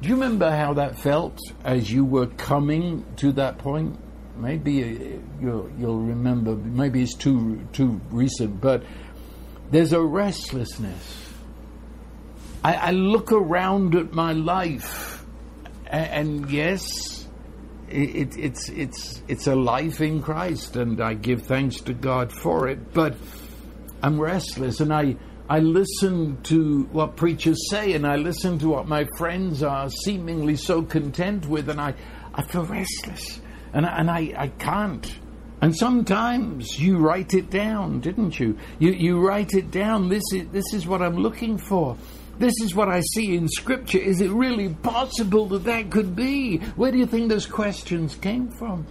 Do you remember how that felt as you were coming to that point? Maybe uh, you'll, you'll remember, maybe it's too, too recent, but there's a restlessness I, I look around at my life, and, and yes, it, it's it's it's a life in Christ, and I give thanks to God for it. But I'm restless, and I I listen to what preachers say, and I listen to what my friends are seemingly so content with, and I I feel restless, and and I I can't. And sometimes you write it down, didn't you? You you write it down. This is this is what I'm looking for. This is what I see in Scripture. Is it really possible that that could be? Where do you think those questions came from?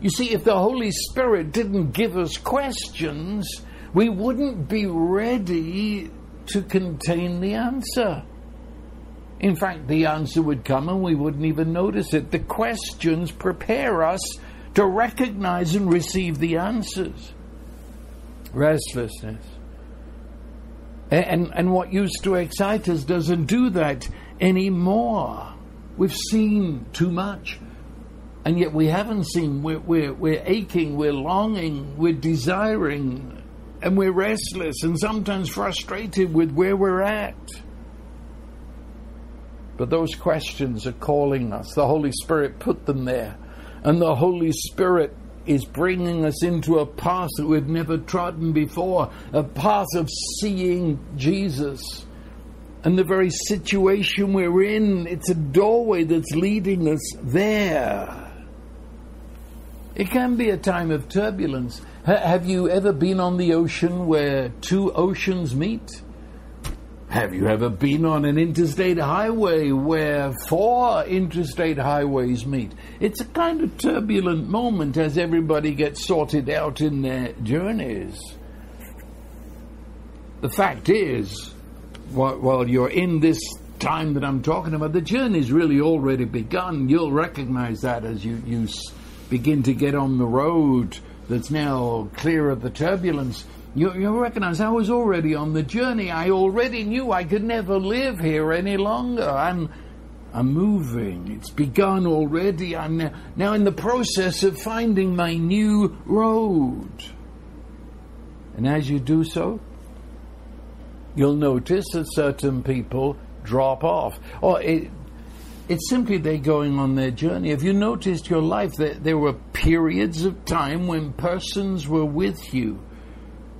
You see, if the Holy Spirit didn't give us questions, we wouldn't be ready to contain the answer. In fact, the answer would come and we wouldn't even notice it. The questions prepare us to recognize and receive the answers. Restlessness. And, and what used to excite us doesn't do that anymore. We've seen too much. And yet we haven't seen, we're, we're, we're aching, we're longing, we're desiring, and we're restless and sometimes frustrated with where we're at. But those questions are calling us. The Holy Spirit put them there. And the Holy Spirit is bringing us into a path that we've never trodden before, a path of seeing Jesus. And the very situation we're in, it's a doorway that's leading us there. It can be a time of turbulence. H- have you ever been on the ocean where two oceans meet? Have you ever been on an interstate highway where four interstate highways meet? It's a kind of turbulent moment as everybody gets sorted out in their journeys. The fact is, while, you're in this time that I'm talking about, the journey's really already begun. You'll recognize that as you, you begin to get on the road that's now clear of the turbulence you, you recognize I was already on the journey. I already knew I could never live here any longer. I'm, I'm moving. It's begun already. I'm now, now in the process of finding my new road. And as you do so, you'll notice that certain people drop off. Or it, it's simply they're going on their journey. Have you noticed your life that there were periods of time when persons were with you?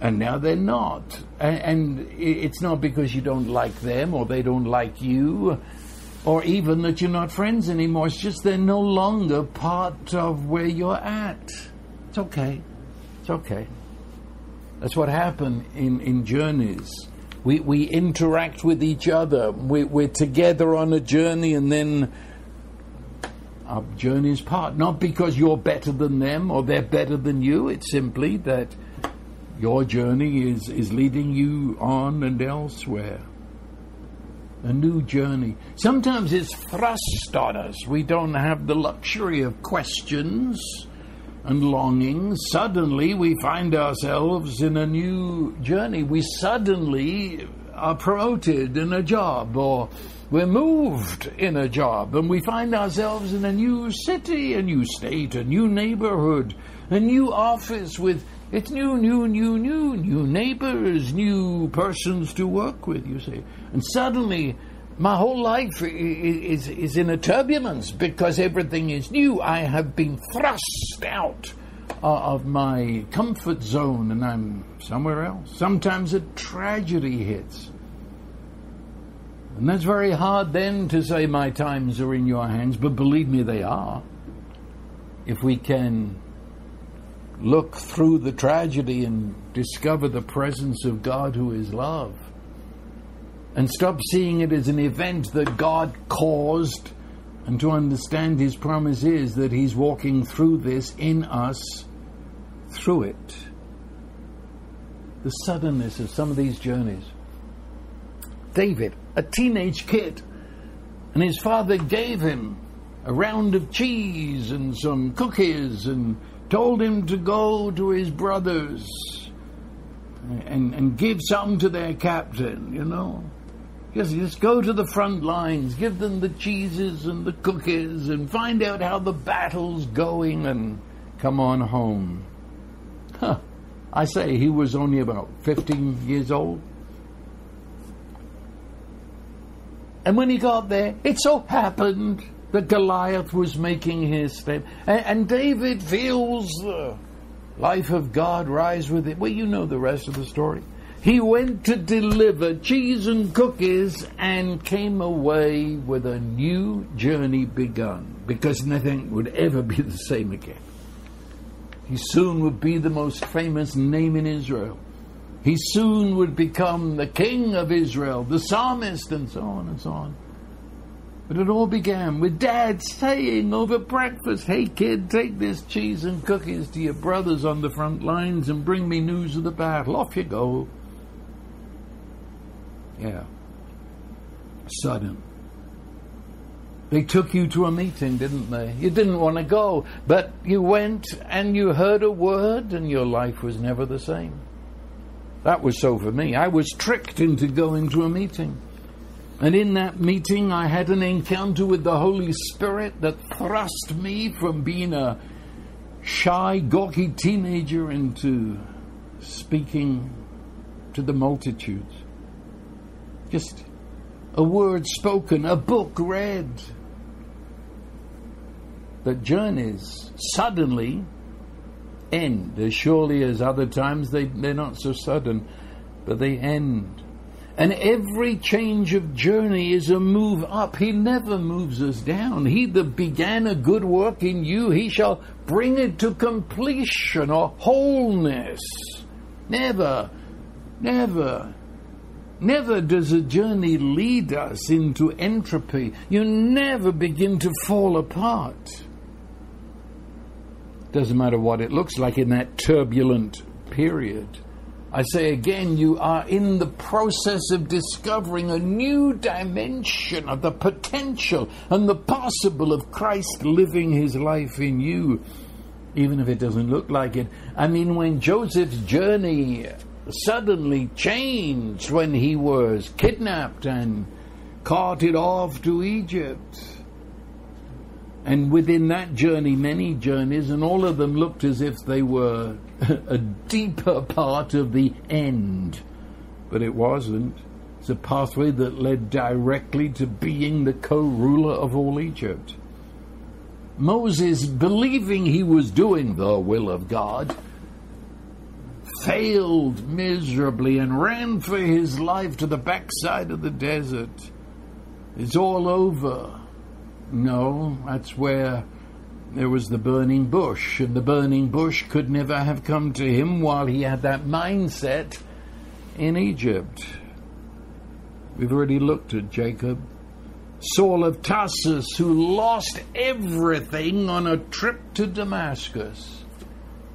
And now they're not. And, and, it's not because you don't like them or they don't like you, or even that you're not friends anymore. It's just they're no longer part of where you're at. It's okay. It's okay. That's what happened in, in journeys. We, we interact with each other. We, we're together on a journey and then our journeys part. Not because you're better than them or they're better than you. It's simply that your journey is, is leading you on and elsewhere. A new journey. Sometimes it's thrust on us. We don't have the luxury of questions and longings. Suddenly we find ourselves in a new journey. We suddenly are promoted in a job or we're moved in a job and we find ourselves in a new city, a new state, a new neighborhood, a new office with it's new, new, new, new, new neighbors, new persons to work with, you see. And suddenly, my whole life is, is in a turbulence because everything is new. I have been thrust out of my comfort zone and I'm somewhere else. Sometimes a tragedy hits. And that's very hard then to say my times are in your hands, but believe me, they are. If we can look through the tragedy and discover the presence of God who is love. And stop seeing it as an event that God caused, and to understand His promise is that He's walking through this in us through it. The suddenness of some of these journeys. David, a teenage kid, and his father gave him a round of cheese and some cookies and told him to go to his brothers and, and give some to their captain, you know. Just, just go to the front lines, give them the cheeses and the cookies, and find out how the battle's going, and come on home. Huh. I say he was only about 15 years old. And when he got there, it so happened that Goliath was making his step. And, and David feels the life of God rise with it. Well, you know the rest of the story. He went to deliver cheese and cookies and came away with a new journey begun because nothing would ever be the same again. He soon would be the most famous name in Israel. He soon would become the king of Israel, the psalmist, and so on and so on. But it all began with Dad saying over breakfast, Hey kid, take this cheese and cookies to your brothers on the front lines and bring me news of the battle. Off you go. Yeah. Sudden. They took you to a meeting, didn't they? You didn't want to go, but you went and you heard a word and your life was never the same. That was so for me. I was tricked into going to a meeting. And in that meeting, I had an encounter with the Holy Spirit that thrust me from being a shy, gawky teenager into speaking to the multitudes. Just a word spoken, a book read. That journeys suddenly end, as surely as other times they, they're not so sudden, but they end. And every change of journey is a move up. He never moves us down. He that began a good work in you, he shall bring it to completion or wholeness. Never, never, never does a journey lead us into entropy. You never begin to fall apart. Doesn't matter what it looks like in that turbulent period. I say again, you are in the process of discovering a new dimension of the potential and the possible of Christ living his life in you, even if it doesn't look like it. I mean, when Joseph's journey suddenly changed when he was kidnapped and carted off to Egypt. And within that journey, many journeys, and all of them looked as if they were a deeper part of the end. But it wasn't. It's a pathway that led directly to being the co ruler of all Egypt. Moses, believing he was doing the will of God, failed miserably and ran for his life to the backside of the desert. It's all over. No, that's where there was the burning bush, and the burning bush could never have come to him while he had that mindset in Egypt. We've already looked at Jacob. Saul of Tarsus, who lost everything on a trip to Damascus.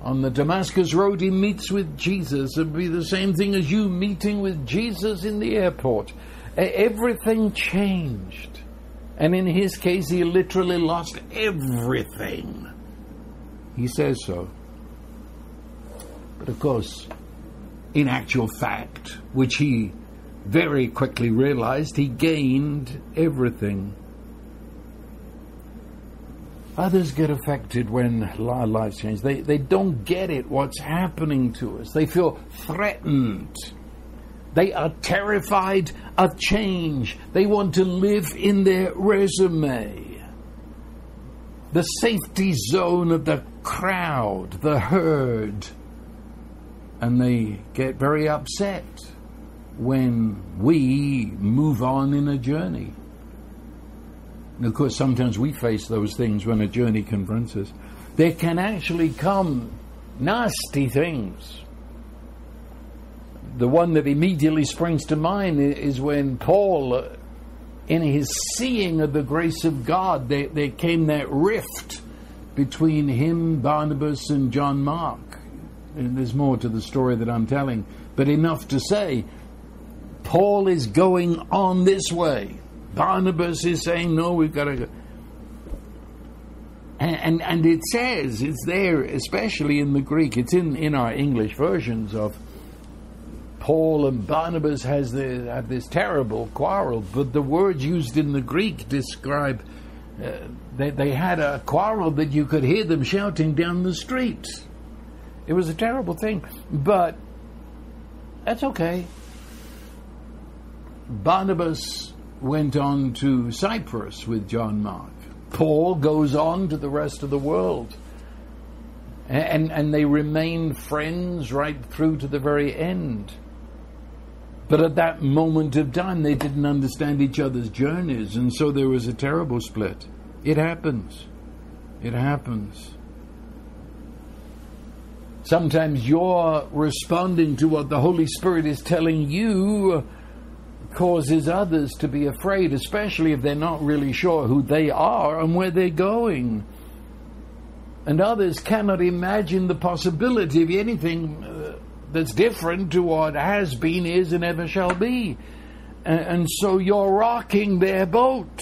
On the Damascus Road, he meets with Jesus. It'd be the same thing as you meeting with Jesus in the airport. Everything changed. And in his case, he literally lost everything. He says so. But of course, in actual fact, which he very quickly realized, he gained everything. Others get affected when our lives change. They, they don't get it, what's happening to us. They feel threatened. They are terrified of change. They want to live in their resume. The safety zone of the crowd, the herd. And they get very upset when we move on in a journey. And of course, sometimes we face those things when a journey confronts us. There can actually come nasty things the one that immediately springs to mind is when Paul, uh, in his seeing of the grace of God, there, there came that rift between him, Barnabas, and John Mark. And there's more to the story that I'm telling, but enough to say Paul is going on this way. Barnabas is saying, no, we've got to go. And, and, and it says, it's there, especially in the Greek, it's in, in our English versions of Paul and Barnabas has the, have this terrible quarrel, but the words used in the Greek describe uh, they, they had a quarrel that you could hear them shouting down the street. It was a terrible thing, but that's okay. Barnabas went on to Cyprus with John Mark. Paul goes on to the rest of the world. And, and they remained friends right through to the very end. But at that moment of time, they didn't understand each other's journeys, and so there was a terrible split. It happens. It happens. Sometimes you're responding to what the Holy Spirit is telling you causes others to be afraid, especially if they're not really sure who they are and where they're going. And others cannot imagine the possibility of anything uh, that's different to what has been, is, and ever shall be. And, and so you're rocking their boat.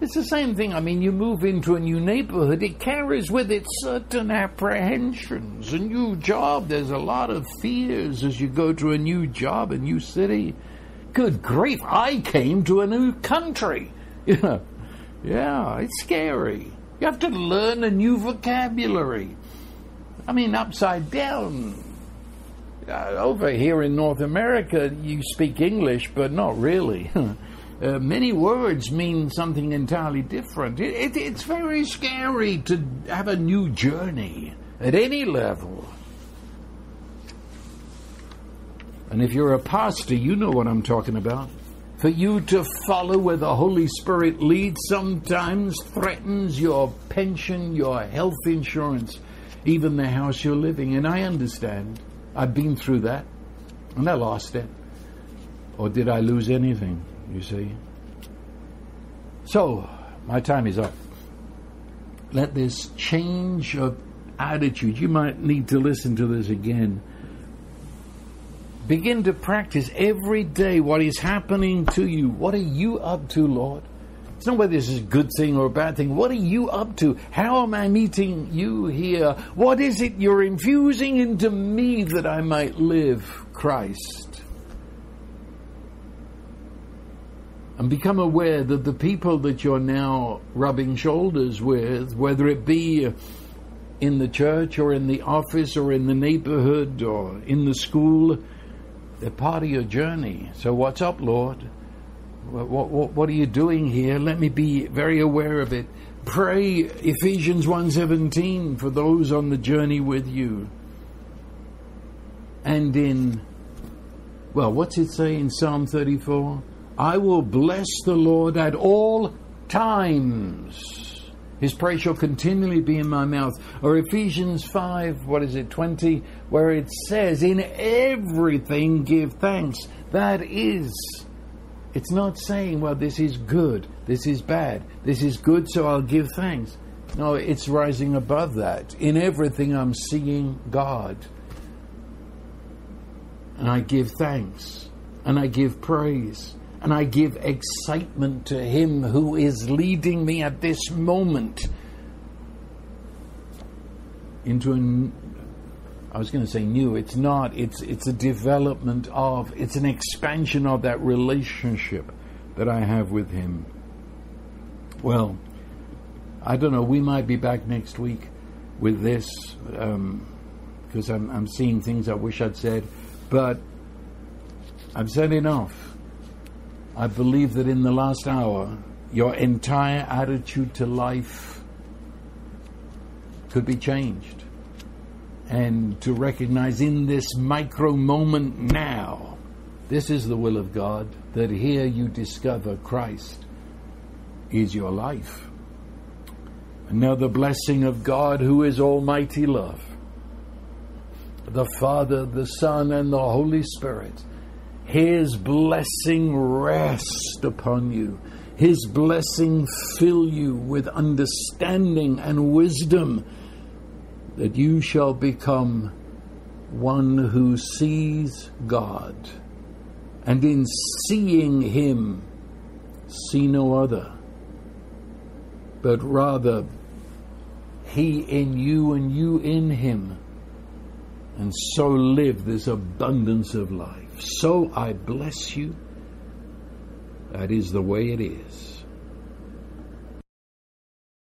It's the same thing. I mean, you move into a new neighborhood, it carries with it certain apprehensions. A new job, there's a lot of fears as you go to a new job, a new city. good grief, I came to a new country. You know, yeah, it's scary. You have to learn a new vocabulary. I mean, upside down. Uh, over here in North America, you speak English, but not really. uh, many words mean something entirely different. It, it, it's very scary to have a new journey at any level. And if you're a pastor, you know what I'm talking about. For you to follow where the Holy Spirit leads sometimes threatens your pension, your health insurance, even the house you're living in. I understand. I've been through that, and I lost it. Or did I lose anything, you see? So, my time is up. Let this change of attitude, you might need to listen to this again Begin to practice every day what is happening to you. What are you up to, Lord? It's not whether this is a good thing or a bad thing. What are you up to? How am I meeting you here? What is it you're infusing into me that I might live Christ? And become aware that the people that you're now rubbing shoulders with, whether it be in the church or in the office or in the neighborhood or in the school, they're part of your journey. So what's up, Lord? What, what, what are you doing here? Let me be very aware of it. Pray Ephesians 1:17 for those on the journey with you. And in well, what's it say in Psalm 34? I will bless the Lord at all times. His praise shall continually be in my mouth. Or Ephesians 5, what is it, 20, where it says, In everything give thanks. That is. It's not saying, well, this is good, this is bad, this is good, so I'll give thanks. No, it's rising above that. In everything, I'm seeing God. And I give thanks. And I give praise and I give excitement to Him who is leading me at this moment into an I was going to say new. It's not. It's it's a development of. It's an expansion of that relationship that I have with Him. Well, I don't know. We might be back next week with this because um, I'm I'm seeing things I wish I'd said, but I've said enough. I believe that in the last hour, your entire attitude to life could be changed. And to recognize in this micro moment now, this is the will of God, that here you discover Christ is your life. The blessing of God, who is Almighty Love, the Father, the Son, and the Holy Spirit his blessing rest upon you. His blessing fill you with understanding and wisdom that you shall become one who sees God. And in seeing Him, see no other, but rather He in you and you in Him, and so live this abundance of life. So I bless you. That is the way it is.